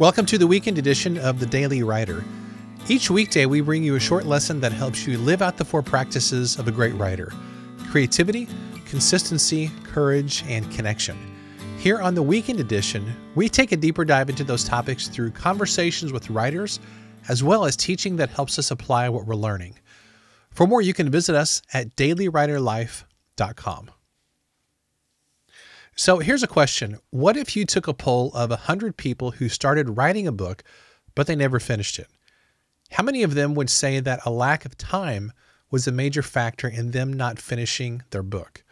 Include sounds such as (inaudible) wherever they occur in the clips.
Welcome to the weekend edition of the Daily Writer. Each weekday, we bring you a short lesson that helps you live out the four practices of a great writer creativity, consistency, courage, and connection. Here on the weekend edition, we take a deeper dive into those topics through conversations with writers, as well as teaching that helps us apply what we're learning. For more, you can visit us at dailywriterlife.com. So here's a question What if you took a poll of 100 people who started writing a book, but they never finished it? How many of them would say that a lack of time was a major factor in them not finishing their book?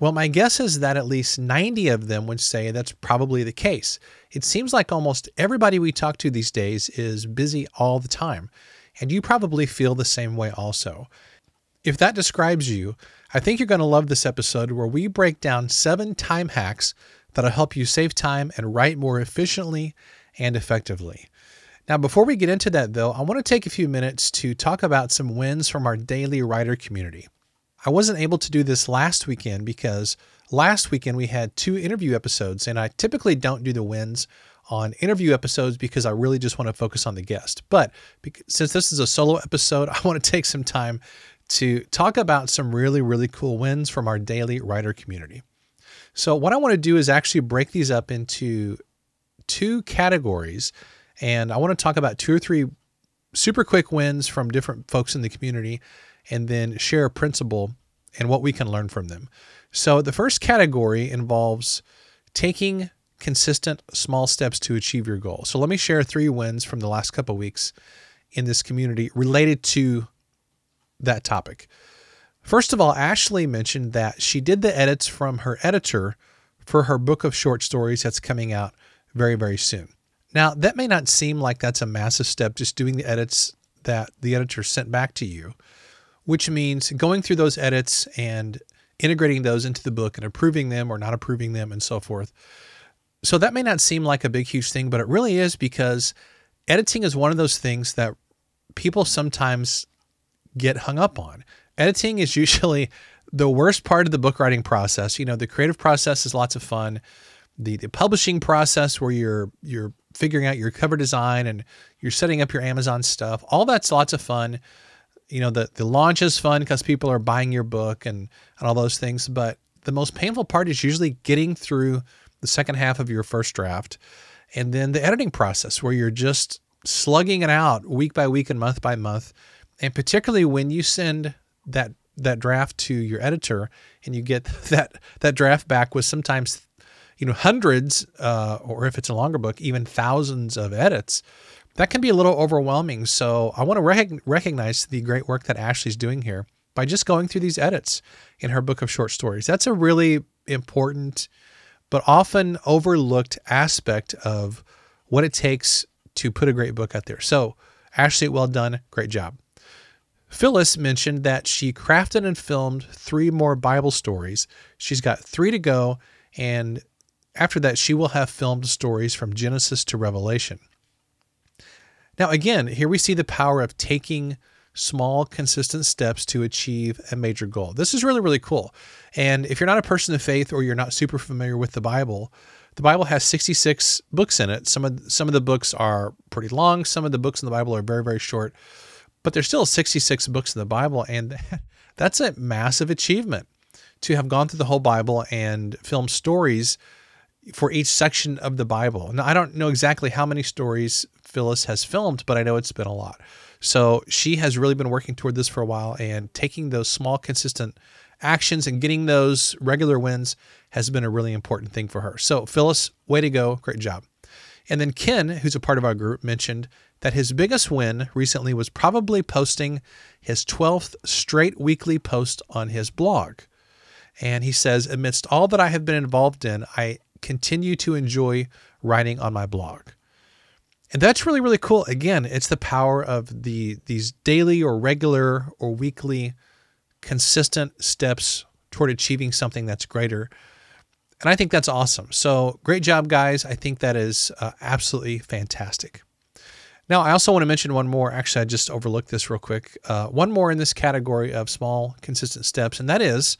Well, my guess is that at least 90 of them would say that's probably the case. It seems like almost everybody we talk to these days is busy all the time, and you probably feel the same way also. If that describes you, I think you're going to love this episode where we break down seven time hacks that'll help you save time and write more efficiently and effectively. Now, before we get into that, though, I want to take a few minutes to talk about some wins from our daily writer community. I wasn't able to do this last weekend because last weekend we had two interview episodes, and I typically don't do the wins on interview episodes because I really just want to focus on the guest. But since this is a solo episode, (laughs) I want to take some time to talk about some really, really cool wins from our daily writer community. So, what I want to do is actually break these up into two categories, and I want to talk about two or three super quick wins from different folks in the community, and then share a principle and what we can learn from them. So, the first category involves taking consistent small steps to achieve your goal. So, let me share three wins from the last couple weeks in this community related to that topic. First of all, Ashley mentioned that she did the edits from her editor for her book of short stories that's coming out very, very soon. Now, that may not seem like that's a massive step, just doing the edits that the editor sent back to you, which means going through those edits and integrating those into the book and approving them or not approving them and so forth. So that may not seem like a big, huge thing, but it really is because editing is one of those things that people sometimes get hung up on. Editing is usually the worst part of the book writing process. You know, the creative process is lots of fun. The the publishing process where you're you're figuring out your cover design and you're setting up your Amazon stuff, all that's lots of fun. You know, the the launch is fun because people are buying your book and and all those things, but the most painful part is usually getting through the second half of your first draft and then the editing process where you're just slugging it out week by week and month by month and particularly when you send that that draft to your editor and you get (laughs) that that draft back with sometimes you know hundreds uh, or if it's a longer book even thousands of edits that can be a little overwhelming. So i want to rec- recognize the great work that ashley's doing here by just going through these edits in her book of short stories. That's a really important but often overlooked aspect of what it takes to put a great book out there. So ashley well done. Great job Phyllis mentioned that she crafted and filmed three more Bible stories. She's got three to go, and after that, she will have filmed stories from Genesis to Revelation. Now, again, here we see the power of taking small, consistent steps to achieve a major goal. This is really, really cool. And if you're not a person of faith or you're not super familiar with the Bible, the Bible has 66 books in it. Some of some of the books are pretty long. Some of the books in the Bible are very, very short but there's still 66 books in the Bible, and (laughs) that's a massive achievement to have gone through the whole Bible and filmed stories for each section of the Bible. Now, I don't know exactly how many stories Phyllis has filmed, but I know it's been a lot. So she has really been working toward this for a while, and taking those small, consistent actions and getting those regular wins has been a really important thing for her. So, Phyllis, way to go. Great job. And then Ken, who's a part of our group, mentioned that his biggest win recently was probably posting his 12th straight weekly post on his blog. And he says, amidst all that I have been involved in, I continue to enjoy writing on my blog. And that's really, really cool. Again, it's the power of the these daily or regular or weekly consistent steps toward achieving something that's greater. And I think that's awesome. So great job, guys. I think that is uh, absolutely fantastic. Now, I also want to mention one more. Actually, I just overlooked this real quick. Uh, one more in this category of small, consistent steps, and that is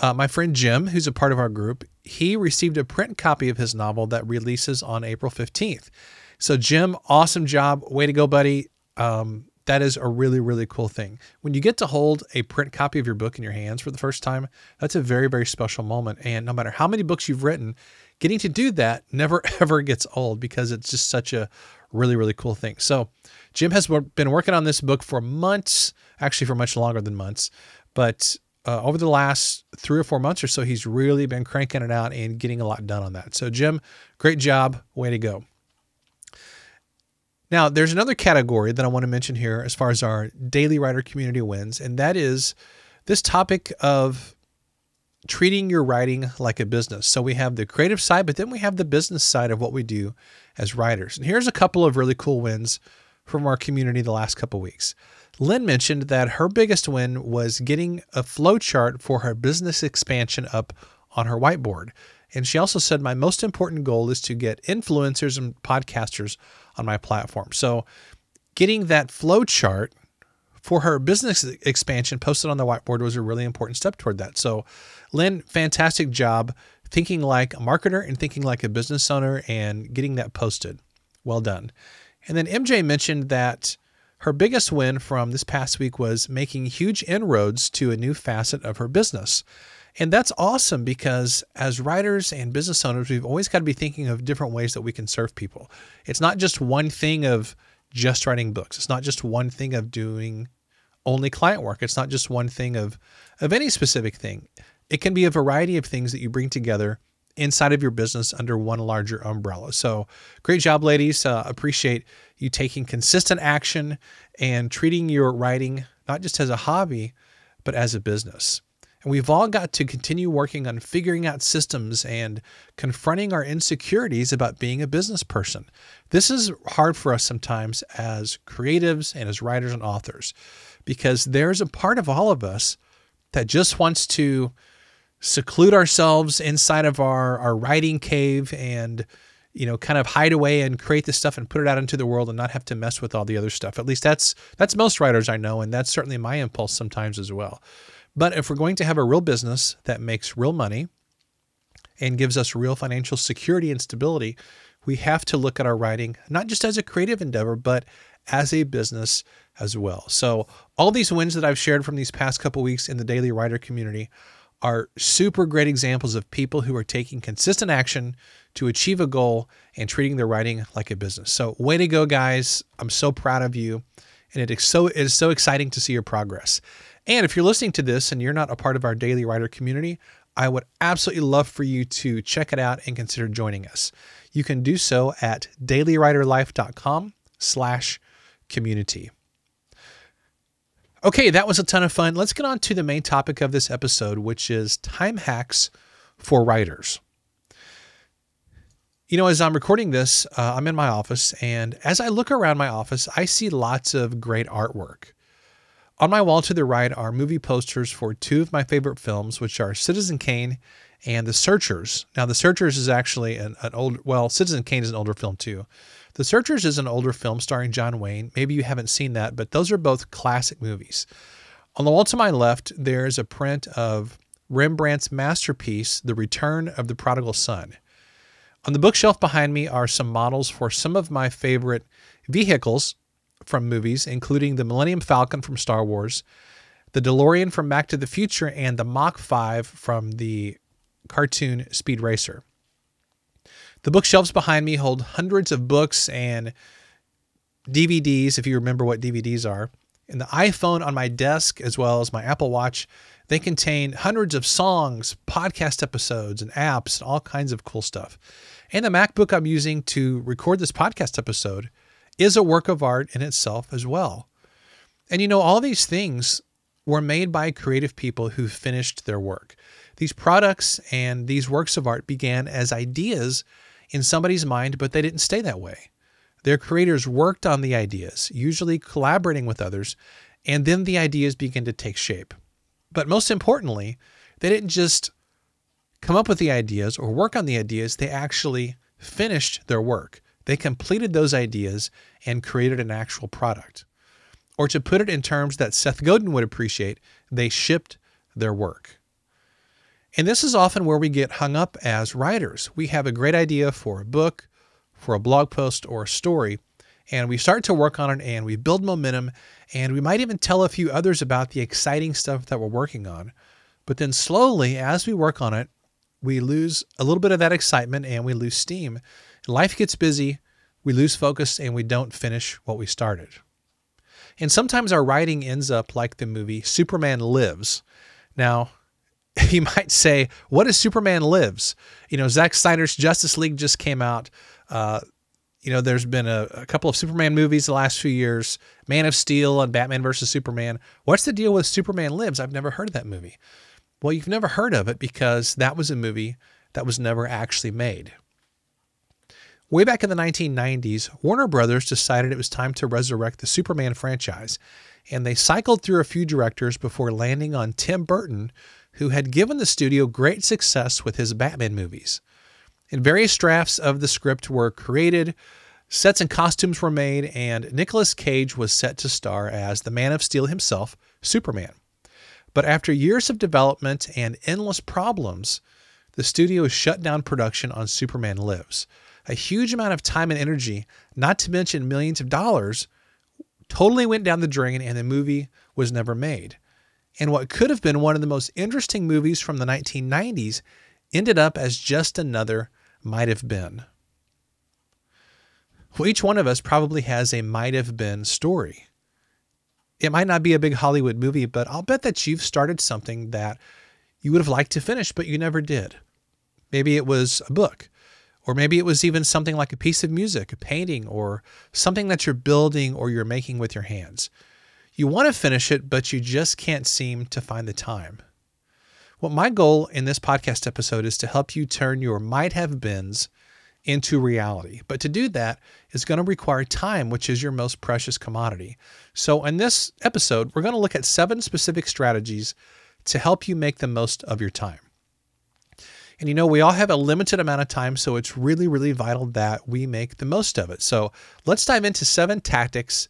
uh, my friend Jim, who's a part of our group, he received a print copy of his novel that releases on April 15th. So, Jim, awesome job. Way to go, buddy. Um, that is a really, really cool thing. When you get to hold a print copy of your book in your hands for the first time, that's a very, very special moment. And no matter how many books you've written, getting to do that never, (laughs) ever gets old because it's just such a really, really cool thing. So, Jim has been working on this book for months, actually, for much longer than months. But uh, over the last three or four months or so, he's really been cranking it out and getting a lot done on that. So, Jim, great job. Way to go. Now, there's another category that I want to mention here as far as our daily writer community wins, and that is this topic of treating your writing like a business. So we have the creative side, but then we have the business side of what we do as writers. And here's a couple of really cool wins from our community the last couple weeks. Lynn mentioned that her biggest win was getting a flow chart for her business expansion up on her whiteboard. And she also said, My most important goal is to get influencers and podcasters on my platform. So, getting that flow chart for her business expansion posted on the whiteboard was a really important step toward that. So, Lynn, fantastic job thinking like a marketer and thinking like a business owner and getting that posted. Well done. And then MJ mentioned that her biggest win from this past week was making huge inroads to a new facet of her business. And that's awesome because as writers and business owners, we've always got to be thinking of different ways that we can serve people. It's not just one thing of just writing books. It's not just one thing of doing only client work. It's not just one thing of of any specific thing. It can be a variety of things that you bring together inside of your business under one larger umbrella. So, great job, ladies. Uh, appreciate you taking consistent action and treating your writing not just as a hobby, but as a business. And we've all got to continue working on figuring out systems and confronting our insecurities about being a business person. This is hard for us sometimes as creatives and as writers and authors because there's a part of all of us that just wants to seclude ourselves inside of our, our writing cave and you know kind of hide away and create this stuff and put it out into the world and not have to mess with all the other stuff. At least that's that's most writers i know and that's certainly my impulse sometimes as well. But if we're going to have a real business that makes real money and gives us real financial security and stability we have to look at our writing not just as a creative endeavor but as a business as well. So all these wins that i've shared from these past couple weeks in the daily writer community are super great examples of people who are taking consistent action to achieve a goal and treating their writing like a business. So, way to go, guys. I'm so proud of you. And it is so, it is so exciting to see your progress. And if you're listening to this and you're not a part of our daily writer community, I would absolutely love for you to check it out and consider joining us. You can do so at dailywriterlife.com slash community. Okay, that was a ton of fun. Let's get on to the main topic of this episode, which is time hacks for writers. You know, as I'm recording this, uh, I'm in my office, and as I look around my office, I see lots of great artwork. On my wall to the right are movie posters for two of my favorite films, which are Citizen Kane and The Searchers. Now, The Searchers is actually an, an old, well, Citizen Kane is an older film too. The Searchers is an older film starring John Wayne. Maybe you haven't seen that, but those are both classic movies. On the wall to my left, there's a print of Rembrandt's masterpiece, The Return of the Prodigal Son. On the bookshelf behind me are some models for some of my favorite vehicles from movies, including the Millennium Falcon from Star Wars, the DeLorean from Back to the Future, and the Mach 5 from the cartoon Speed Racer. The bookshelves behind me hold hundreds of books and DVDs, if you remember what DVDs are. And the iPhone on my desk, as well as my Apple Watch, they contain hundreds of songs, podcast episodes, and apps, and all kinds of cool stuff. And the MacBook I'm using to record this podcast episode is a work of art in itself as well. And you know, all these things were made by creative people who finished their work. These products and these works of art began as ideas in somebody's mind, but they didn't stay that way. Their creators worked on the ideas, usually collaborating with others, and then the ideas begin to take shape. But most importantly, they didn't just come up with the ideas or work on the ideas, they actually finished their work. They completed those ideas and created an actual product. Or to put it in terms that Seth Godin would appreciate, they shipped their work. And this is often where we get hung up as writers. We have a great idea for a book, for a blog post, or a story, and we start to work on it and we build momentum, and we might even tell a few others about the exciting stuff that we're working on. But then slowly, as we work on it, we lose a little bit of that excitement and we lose steam. Life gets busy, we lose focus, and we don't finish what we started. And sometimes our writing ends up like the movie Superman Lives. Now, (laughs) you might say, what is Superman Lives? You know, Zack Snyder's Justice League just came out. Uh, you know, there's been a, a, couple of Superman movies the last few years, Man of Steel and Batman versus Superman. What's the deal with Superman Lives? I've never heard of that movie. Well, you've never heard of it because that was a movie that was never actually made. Way back in the 1990s, Warner Brothers decided it was time to resurrect the Superman franchise, and they cycled through a few directors before landing on Tim Burton, who had given the studio great success with his Batman movies. And various drafts of the script were created, sets and costumes were made, and Nicolas Cage was set to star as the Man of Steel himself, Superman. But after years of development and endless problems, the studio shut down production on Superman Lives. A huge amount of time and energy, not to mention millions of dollars, totally went down the drain and the movie was never made and what could have been one of the most interesting movies from the 1990s ended up as just another might have been. Well, each one of us probably has a might have been story. It might not be a big Hollywood movie, but I'll bet that you've started something that you would have liked to finish, but you never did. Maybe it was a book, or maybe it was even something like a piece of music, a painting, or something that you're building or you're making with your hands. You want to finish it, but you just can't seem to find the time. Well, my goal in this podcast episode is to help you turn your might have beens into reality. But to do that is going to require time, which is your most precious commodity. So, in this episode, we're going to look at seven specific strategies to help you make the most of your time. And you know, we all have a limited amount of time, so it's really, really vital that we make the most of it. So, let's dive into seven tactics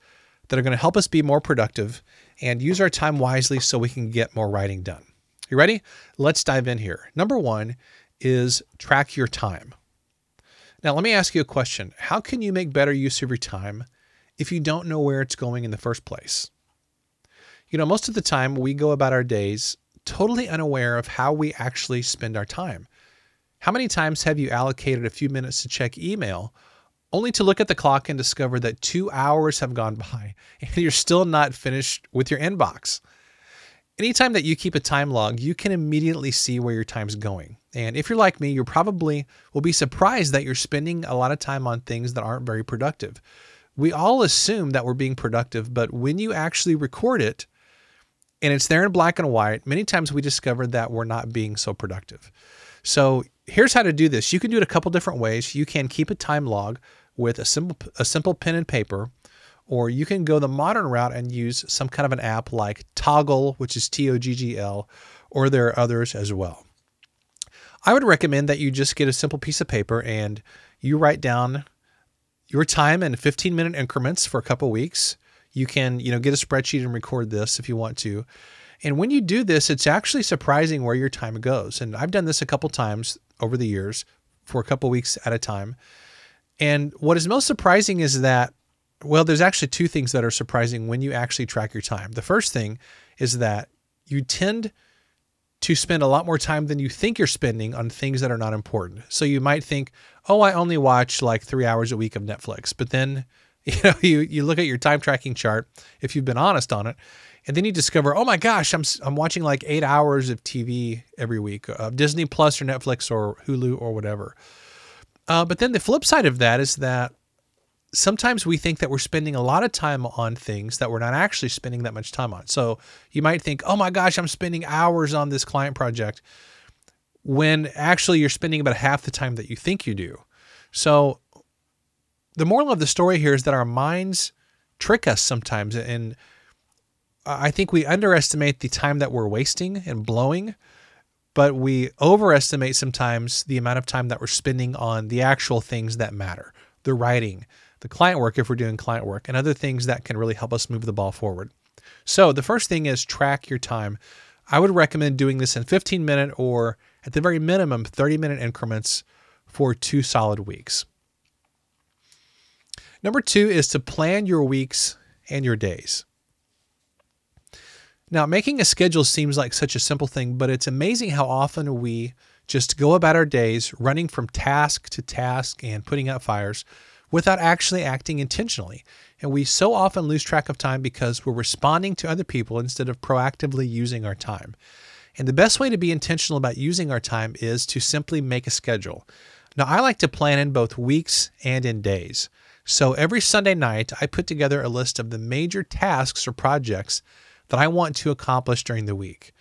that are going to help us be more productive and use our time wisely so we can get more writing done. You ready? Let's dive in here. Number one is track your time. Now, let me ask you a question. How can you make better use of your time if you don't know where it's going in the first place? You know, most of the time we go about our days totally unaware of how we actually spend our time. How many times have you allocated a few minutes to check email only to look at the clock and discover that two hours have gone by (laughs) and you're still not finished with your inbox. Anytime that you keep a time log, you can immediately see where your time's going. And if you're like me, you probably will be surprised that you're spending a lot of time on things that aren't very productive. We all assume that we're being productive, but when you actually record it and it's there in black and white, many times we discover that we're not being so productive. So here's how to do this. You can do it a couple different ways. You can keep a time log with a simple a simple pen and paper, or you can go the modern route and use some kind of an app like Toggl, which is T O G G L, or there are others as well. I would recommend that you just get a simple piece of paper and you write down your time in 15 minute increments for a couple weeks. You can, you know, get a spreadsheet and record this if you want to. And when you do this, it's actually surprising where your time goes. And I've done this a couple times over the years for a couple weeks at a time. And what is most surprising is that, well, there's actually two things that are surprising when you actually track your time. The first thing is that you tend to spend a lot more time than you think you're spending on things that are not important. So you might think, oh, I only watch like three hours a week of Netflix. But then, (laughs) you know, you, you look at your time tracking chart, if you've been honest on it, and then you discover, oh my gosh, I'm, I'm watching like eight hours of TV every week, uh, Disney Plus or Netflix or Hulu or whatever. Uh, but then the flip side of that is that sometimes we think that we're spending a lot of time on things that we're not actually spending that much time on. So you might think, oh my gosh, I'm spending hours on this client project when actually you're spending about half the time that you think you do. So the moral of the story here is that our minds trick us sometimes. And I think we underestimate the time that we're wasting and blowing but we overestimate sometimes the amount of time that we're spending on the actual things that matter the writing, the client work, if we're doing client work, and other things that can really help us move the ball forward. So, the first thing is track your time. I would recommend doing this in 15 minute or at the very minimum 30 minute increments for two solid weeks. Number two is to plan your weeks and your days. Now, making a schedule seems like such a simple thing, but it's amazing how often we just go about our days running from task to task and putting out fires without actually acting intentionally. And we so often lose track of time because we're responding to other people instead of proactively using our time. And the best way to be intentional about using our time is to simply make a schedule. Now, I like to plan in both weeks and in days. So every Sunday night, I put together a list of the major tasks or projects that I want to accomplish during the week.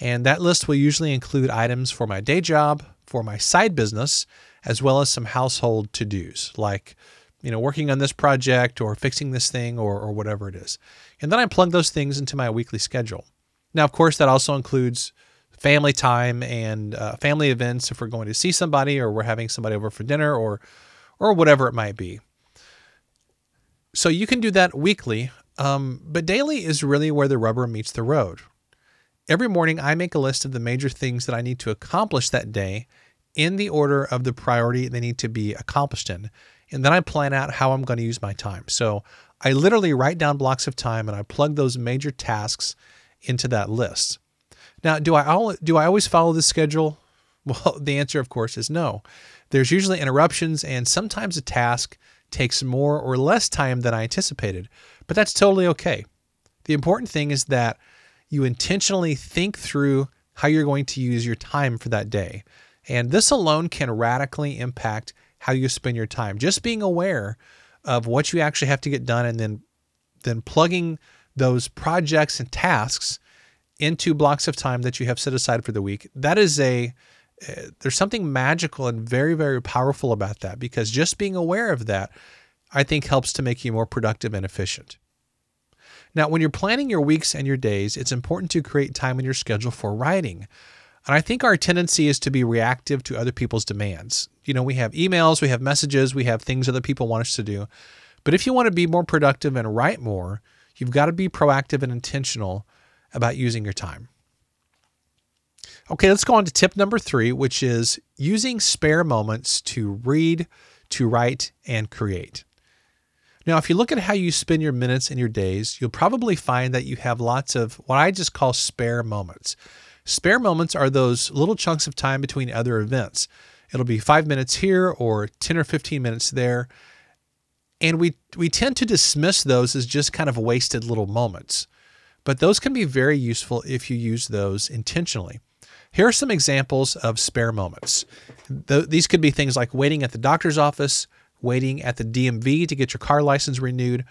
And that list will usually include items for my day job, for my side business, as well as some household to dos like, you know, working on this project or fixing this thing or, or whatever it is. And then I plug those things into my weekly schedule. Now, of course, that also includes family time and uh, family events if we're going to see somebody or we're having somebody over for dinner or or whatever it might be. So you can do that weekly um, but daily is really where the rubber meets the road. Every morning, I make a list of the major things that I need to accomplish that day in the order of the priority they need to be accomplished in. And then I plan out how I'm going to use my time. So I literally write down blocks of time and I plug those major tasks into that list. Now, do I all, do I always follow this schedule? (laughs) Well, the answer, of course, is no. There's usually interruptions, and sometimes a task takes more or less time than I anticipated, but that's totally okay. The important thing is that you intentionally think through how you're going to use your time for that day. And this alone can radically impact how you spend your time. Just being aware of what you actually have to get done and then then plugging those projects and tasks into blocks of time that you have set aside for the week. That is a uh, there's something magical and very, very powerful about that because just being aware of that, I think, helps to make you more productive and efficient. Now, when you're planning your weeks and your days, it's important to create time in your schedule for writing. And I think our tendency is to be reactive to other people's demands. You know, we have emails, we have messages, we have things other people want us to do. But if you want to be more productive and write more, you've got to be proactive and intentional about using your time. Okay, let's go on to tip number three, which is using spare moments to read, to write, and create. Now, if you look at how you spend your minutes and your days, you'll probably find that you have lots of what I just call spare moments. Spare moments are those little chunks of time between other events. It'll be five minutes here or 10 or 15 minutes there. And we, we tend to dismiss those as just kind of wasted little moments. But those can be very useful if you use those intentionally. Here are some examples of spare moments. these could be things like waiting at the doctor's office, waiting at the DMV to get your car license renewed,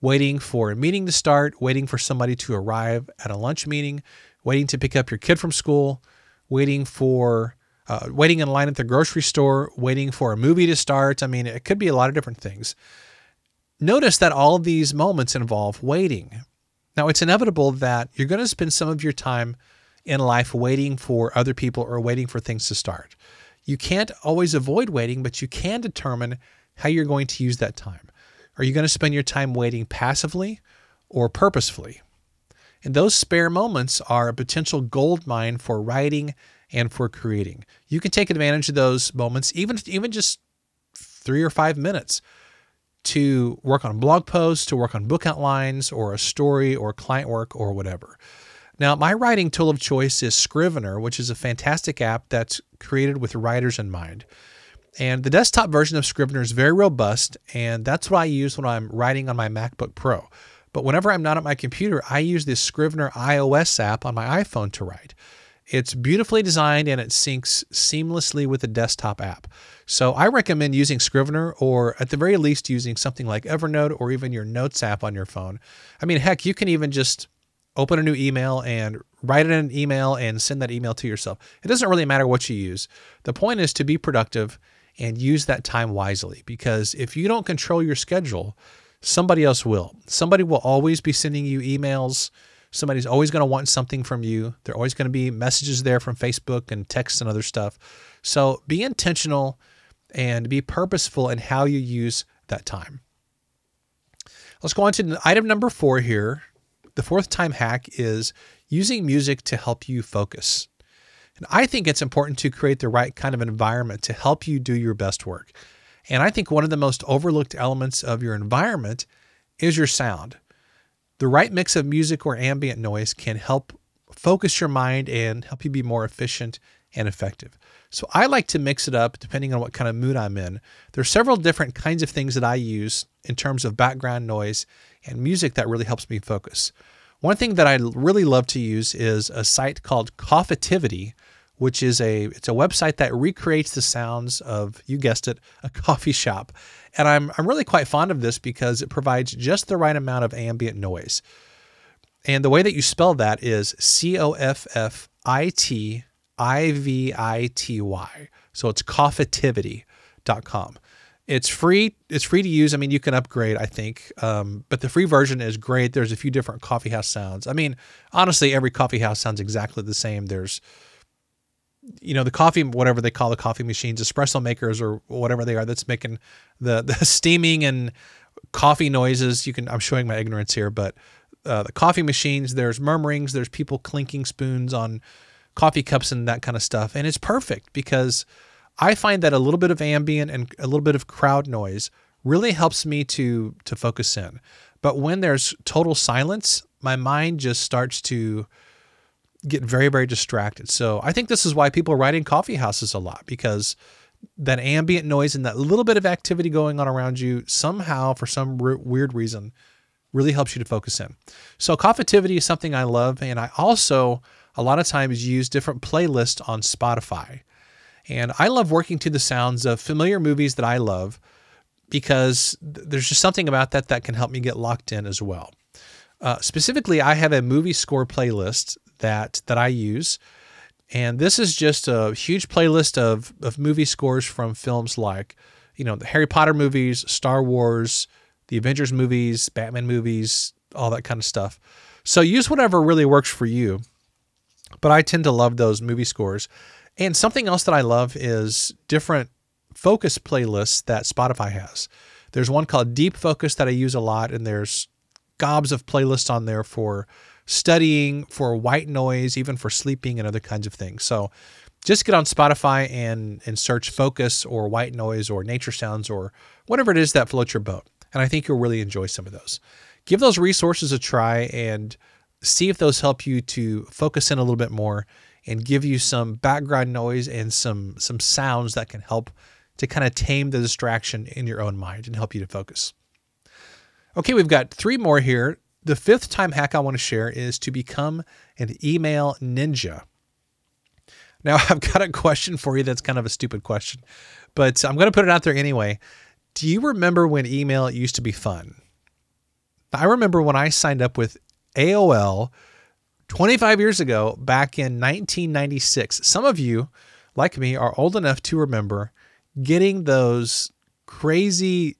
waiting for a meeting to start, waiting for somebody to arrive at a lunch meeting, waiting to pick up your kid from school, waiting for uh, waiting in line at the grocery store, waiting for a movie to start. I mean, it could be a lot of different things. Notice that all of these moments involve waiting. Now, it's inevitable that you're going to spend some of your time in life waiting for other people or waiting for things to start. You can't always avoid waiting, but you can determine how you're going to use that time. Are you going to spend your time waiting passively or purposefully? And those spare moments are a potential gold mine for writing and for creating. You can take advantage of those moments, even even just three or five minutes, to work on a blog posts, to work on book outlines, or a story, or client work, or whatever. Now, my writing tool of choice is Scrivener, which is a fantastic app that's created with writers in mind. And the desktop version of Scrivener is very robust, and that's what I use when I'm writing on my MacBook Pro. But whenever I'm not at my computer, I use this Scrivener iOS app on my iPhone to write. It's beautifully designed and it syncs seamlessly with the desktop app. So I recommend using Scrivener or at the very least using something like Evernote or even your Notes app on your phone. I mean, heck, you can even just open a new email and write it in an email and send that email to yourself. It doesn't really matter what you use. The point is to be productive and use that time wisely because if you don't control your schedule, somebody else will. Somebody will always be sending you emails. Somebody's always going to want something from you. There are always going to be messages there from Facebook and texts and other stuff. So be intentional and be purposeful in how you use that time. Let's go on to item number four here the fourth time hack is using music to help you focus. And I think it's important to create the right kind of environment to help you do your best work. And I think one of the most overlooked elements of your environment is your sound. The right mix of music or ambient noise can help focus your mind and help you be more efficient and effective. So I like to mix it up depending on what kind of mood I'm in. There's several different kinds of things that I use in terms of background noise and music that really helps me focus. One thing that I really love to use is a site called Coffitivity, which is a it's a website that recreates the sounds of you guessed it a coffee shop, and I'm I'm really quite fond of this because it provides just the right amount of ambient noise. And the way that you spell that is C O F F I T I V I T Y. So it's coffitivity.com. It's free. It's free to use. I mean, you can upgrade, I think, um, but the free version is great. There's a few different coffee house sounds. I mean, honestly, every coffee house sounds exactly the same. There's, you know, the coffee, whatever they call the coffee machines, espresso makers or whatever they are, that's making the the (laughs) steaming and coffee noises. You can. I'm showing my ignorance here, but uh, the coffee machines. There's murmurings. There's people clinking spoons on coffee cups and that kind of stuff. And it's perfect because I find that a little bit of ambient and a little bit of crowd noise really helps me to to focus in. But when there's total silence, my mind just starts to get very very distracted. So I think this is why people write in coffee houses a lot because that ambient noise and that little bit of activity going on around you somehow for some weird reason really helps you to focus in. So coffitivity is something I love and I also a lot of times use different playlists on Spotify. And I love working to the sounds of familiar movies that I love because there's just something about that that can help me get locked in as well. Uh, specifically, I have a movie score playlist that that I use, and this is just a huge playlist of of movie scores from films like, you know, the Harry Potter movies, Star Wars, the Avengers movies, Batman movies, all that kind of stuff. So use whatever really works for you but I tend to love those movie scores. And something else that I love is different focus playlists that Spotify has. There's one called Deep Focus that I use a lot, and there's gobs of playlists on there for studying, for white noise, even for sleeping and other kinds of things. So just get on Spotify and and search focus or white noise or nature sounds or whatever it is that floats your boat. And I think you'll really enjoy some of those. Give those resources a try and see if those help you to focus in a little bit more and give you some background noise and some some sounds that can help to kind of tame the distraction in your own mind and help you to focus. Okay, we've got three more here. The fifth time hack I want to share is to become an email ninja. Now, (laughs) I've got a question for you that's kind of a stupid question, but I'm going to put it out there anyway. Do you remember when email used to be fun? I remember when I signed up with AOL 25 years ago, back in 1996. Some of you, like me, are old enough to remember getting those crazy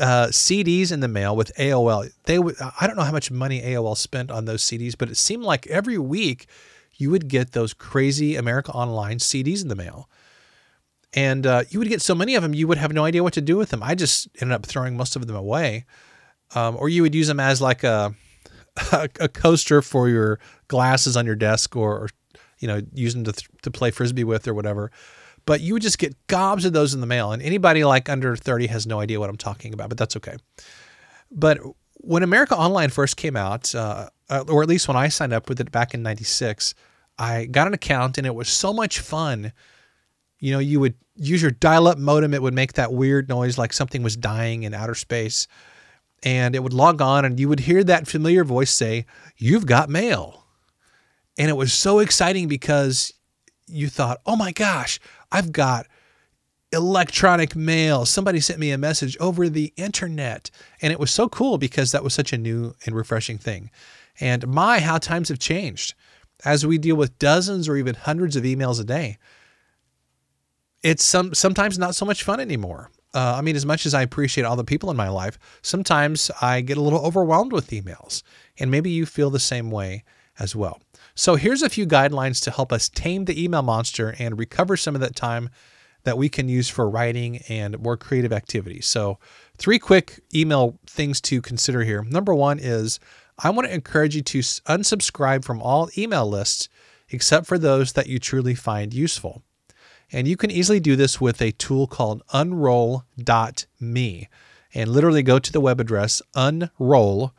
uh, CDs in the mail with AOL. They would, I don't know how much money AOL spent on those CDs, but it seemed like every week you would get those crazy America Online CDs in the mail. And uh, you would get so many of them, you would have no idea what to do with them. I just ended up throwing most of them away. Um, or you would use them as like a, a, a, coaster for your glasses on your desk or, or you know, using to, th- to play frisbee with or whatever. But you would just get gobs of those in the mail. And anybody like under 30 has no idea what I'm talking about, but that's okay. But when America Online first came out, uh, uh or at least when I signed up with it back in 96, I got an account and it was so much fun. You know, you would use your dial up modem, it would make that weird noise like something was dying in outer space and it would log on and you would hear that familiar voice say, You've got mail. And it was so exciting because you thought, Oh my gosh, I've got electronic mail. Somebody sent me a message over the internet. And it was so cool because that was such a new and refreshing thing. And my, how times have changed as we deal with dozens or even hundreds of emails a day. It's some sometimes not so much fun anymore uh, I mean, as much as I appreciate all the people in my life, sometimes I get a little overwhelmed with emails. And maybe you feel the same way as well. So here's a few guidelines to help us tame the email monster and recover some of that time that we can use for writing and more creative activities. So, three quick email things to consider here. Number one is I want to encourage you to unsubscribe from all email lists except for those that you truly find useful. And you can easily do this with a tool called unroll.me and literally go to the web address unroll.me.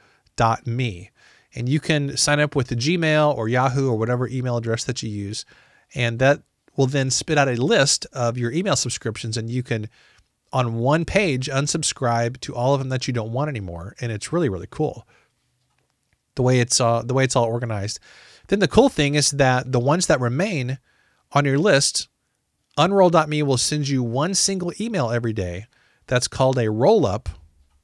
And you can sign up with the Gmail or Yahoo or whatever email address that you use. And that will then spit out a list of your email subscriptions. And you can, on one page, unsubscribe to all of them that you don't want anymore. And it's really, really cool the way it's uh, the way it's all organized. Then the cool thing is that the ones that remain on your list, unroll.me will send you one single email every day that's called a roll up,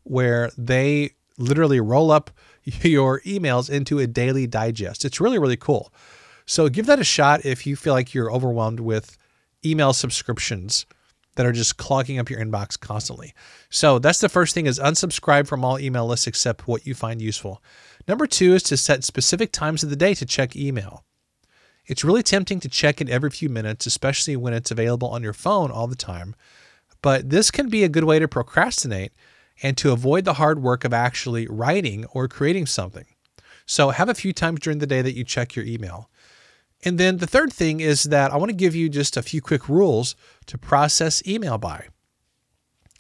where they literally roll up your emails into a daily digest. It's really, really cool. So give that a shot if you feel like you're overwhelmed with email subscriptions that are just clogging up your inbox constantly. So that's the first thing is unsubscribe from all email lists except what you find useful. Number two is to set specific times of the day to check email. It's really tempting to check it every few minutes, especially when it's available on your phone all the time. But this can be a good way to procrastinate and to avoid the hard work of actually writing or creating something. So have a few times during the day that you check your email. And then the third thing is that I want to give you just a few quick rules to process email by.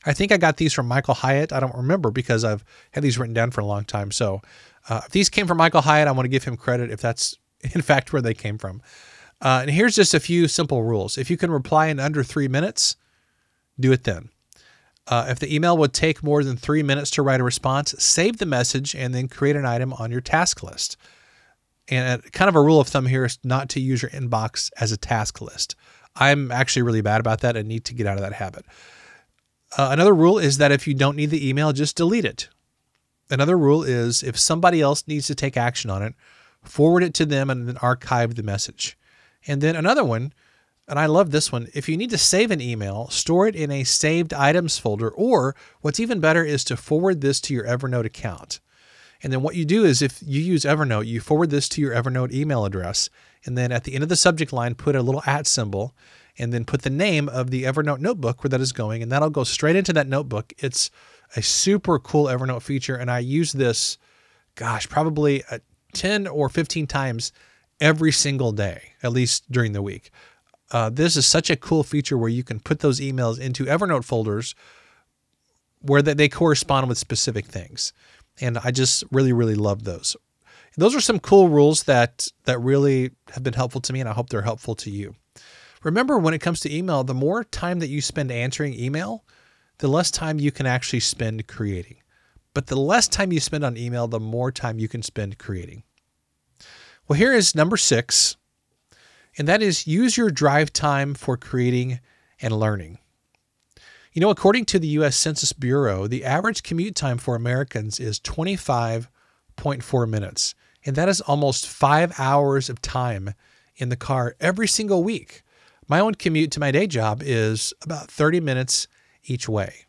I think I got these from Michael Hyatt. I don't remember because I've had these written down for a long time. So uh, if these came from Michael Hyatt, I want to give him credit if that's (laughs) in fact where they came from. Uh, and here's just a few simple rules. If you can reply in under three minutes, do it then. Uh, if the email would take more than three minutes to write a response, save the message and then create an item on your task list. And kind of a rule of thumb here is not to use your inbox as a task list. I'm actually really bad about that and need to get out of that habit. Uh, another rule is that if you don't need the email, just delete it. Another rule is if somebody else needs to take action on it, forward it to them and then archive the message. And then another one, and I love this one, if you need to save an email, store it in a saved items folder, or what's even better is to forward this to your Evernote account. And then what you do is if you use Evernote, you forward this to your Evernote email address. And then at the end of the subject line, put a little at symbol and then put the name of the Evernote notebook where that is going. And that'll go straight into that notebook. It's a super cool Evernote feature. And I use this, gosh, probably uh, 10 or 15 times every single day, at least during the week. Uh, this is such a cool feature where you can put those emails into Evernote folders where they correspond with specific things. And I just really, really love those. Those are some cool rules that that really have been helpful to me, and I hope they're helpful to you. Remember, when it comes to email, the more time that you spend answering email, the less time you can actually spend creating. But the less time you spend on email, the more time you can spend creating. Well, here is number six, and that is use your drive time for creating and learning. You know, according to the US Census Bureau, the average commute time for Americans is 25.4 minutes, and that is almost five hours of time in the car every single week. My own commute to my day job is about 30 minutes each way.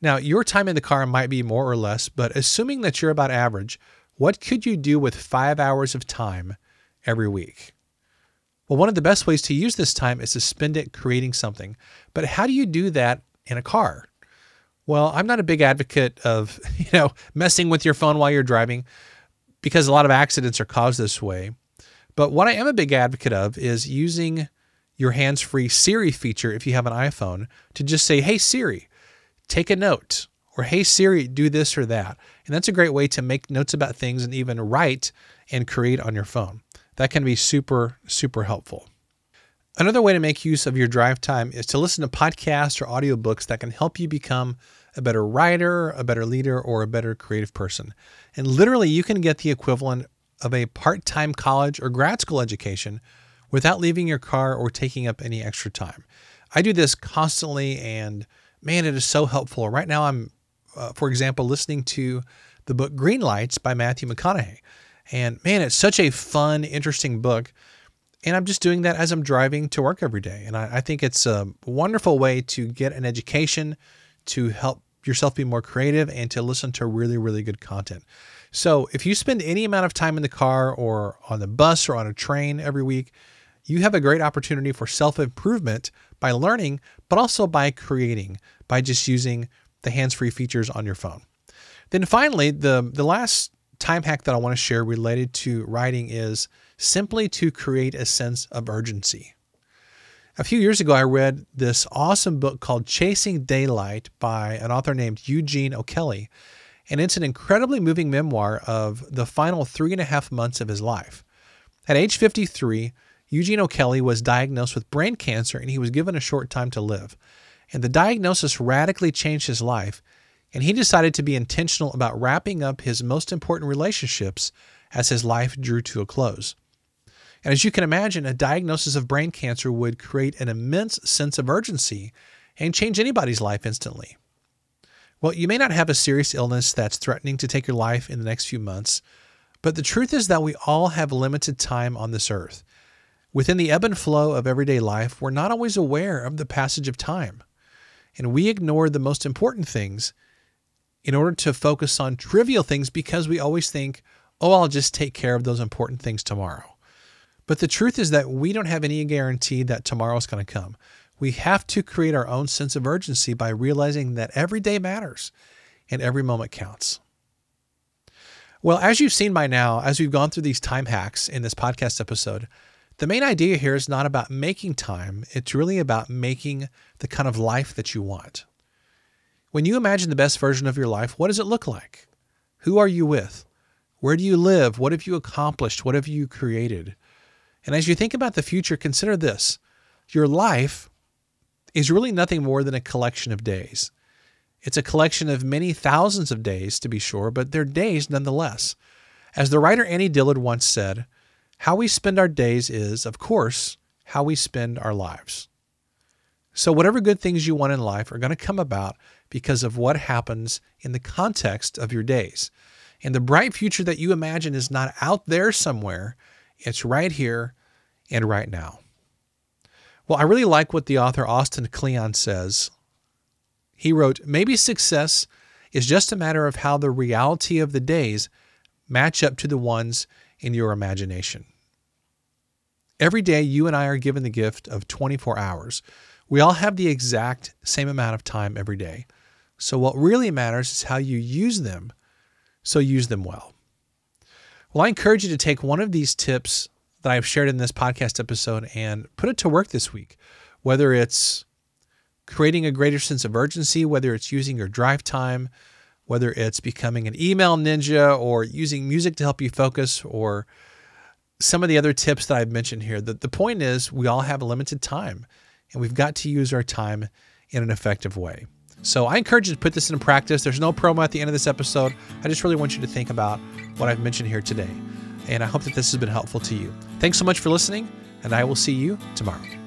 Now, your time in the car might be more or less, but assuming that you're about average, what could you do with five hours of time every week? Well, one of the best ways to use this time is to spend it creating something. But how do you do that in a car? Well, I'm not a big advocate of, (laughs) you know, messing with your phone while you're driving because a lot of accidents are caused this way. But what I am a big advocate of is using your hands free Siri feature if you have an iPhone to just say, Hey Siri, take a note, or Hey Siri, do this or that. And that's a great way to make notes about things and even write and create on your phone. That can be super, super helpful. Another way to make use of your drive time is to listen to podcasts or audiobooks that can help you become a better writer, a better leader, or a better creative person. And literally, you can get the equivalent of a part time college or grad school education without leaving your car or taking up any extra time. I do this constantly, and man, it is so helpful. Right now, I'm, uh, for example, listening to the book Green Lights by Matthew McConaughey. And man, it's such a fun, interesting book. And I'm just doing that as I'm driving to work every day. And I, I think it's a wonderful way to get an education, to help yourself be more creative, and to listen to really, really good content. So if you spend any amount of time in the car or on the bus or on a train every week, you have a great opportunity for self improvement by learning, but also by creating, by just using the hands free features on your phone. Then finally, the, the last time hack that I want to share related to writing is simply to create a sense of urgency. A few years ago, I read this awesome book called Chasing Daylight by an author named Eugene O'Kelly. And it's an incredibly moving memoir of the final three and a half months of his life. At age 53, Eugene O'Kelly was diagnosed with brain cancer and he was given a short time to live. And the diagnosis radically changed his life, and he decided to be intentional about wrapping up his most important relationships as his life drew to a close. And as you can imagine, a diagnosis of brain cancer would create an immense sense of urgency and change anybody's life instantly. Well, you may not have a serious illness that's threatening to take your life in the next few months, but the truth is that we all have limited time on this earth. Within the ebb and flow of everyday life, we're not always aware of the passage of time. And we ignore the most important things in order to focus on trivial things because we always think, oh, I'll just take care of those important things tomorrow. But the truth is that we don't have any guarantee that tomorrow is going to come. We have to create our own sense of urgency by realizing that every day matters and every moment counts. Well, as you've seen by now, as we've gone through these time hacks in this podcast episode, the main idea here is not about making time, it's really about making the kind of life that you want. When you imagine the best version of your life, what does it look like? Who are you with? Where do you live? What have you accomplished? What have you created? And as you think about the future, consider this your life is really nothing more than a collection of days. It's a collection of many thousands of days, to be sure, but they're days nonetheless. As the writer Annie Dillard once said, how we spend our days is, of course, how we spend our lives. So, whatever good things you want in life are going to come about because of what happens in the context of your days. And the bright future that you imagine is not out there somewhere, it's right here and right now. Well, I really like what the author Austin Kleon says. He wrote, Maybe success is just a matter of how the reality of the days match up to the ones in your imagination. Every day, you and I are given the gift of 24 hours. We all have the exact same amount of time every day. So, what really matters is how you use them. So, use them well. Well, I encourage you to take one of these tips that I've shared in this podcast episode and put it to work this week, whether it's creating a greater sense of urgency, whether it's using your drive time, whether it's becoming an email ninja or using music to help you focus or some of the other tips that I've mentioned here. The, the point is, we all have a limited time and we've got to use our time in an effective way. So I encourage you to put this into practice. There's no promo at the end of this episode. I just really want you to think about what I've mentioned here today. And I hope that this has been helpful to you. Thanks so much for listening, and I will see you tomorrow.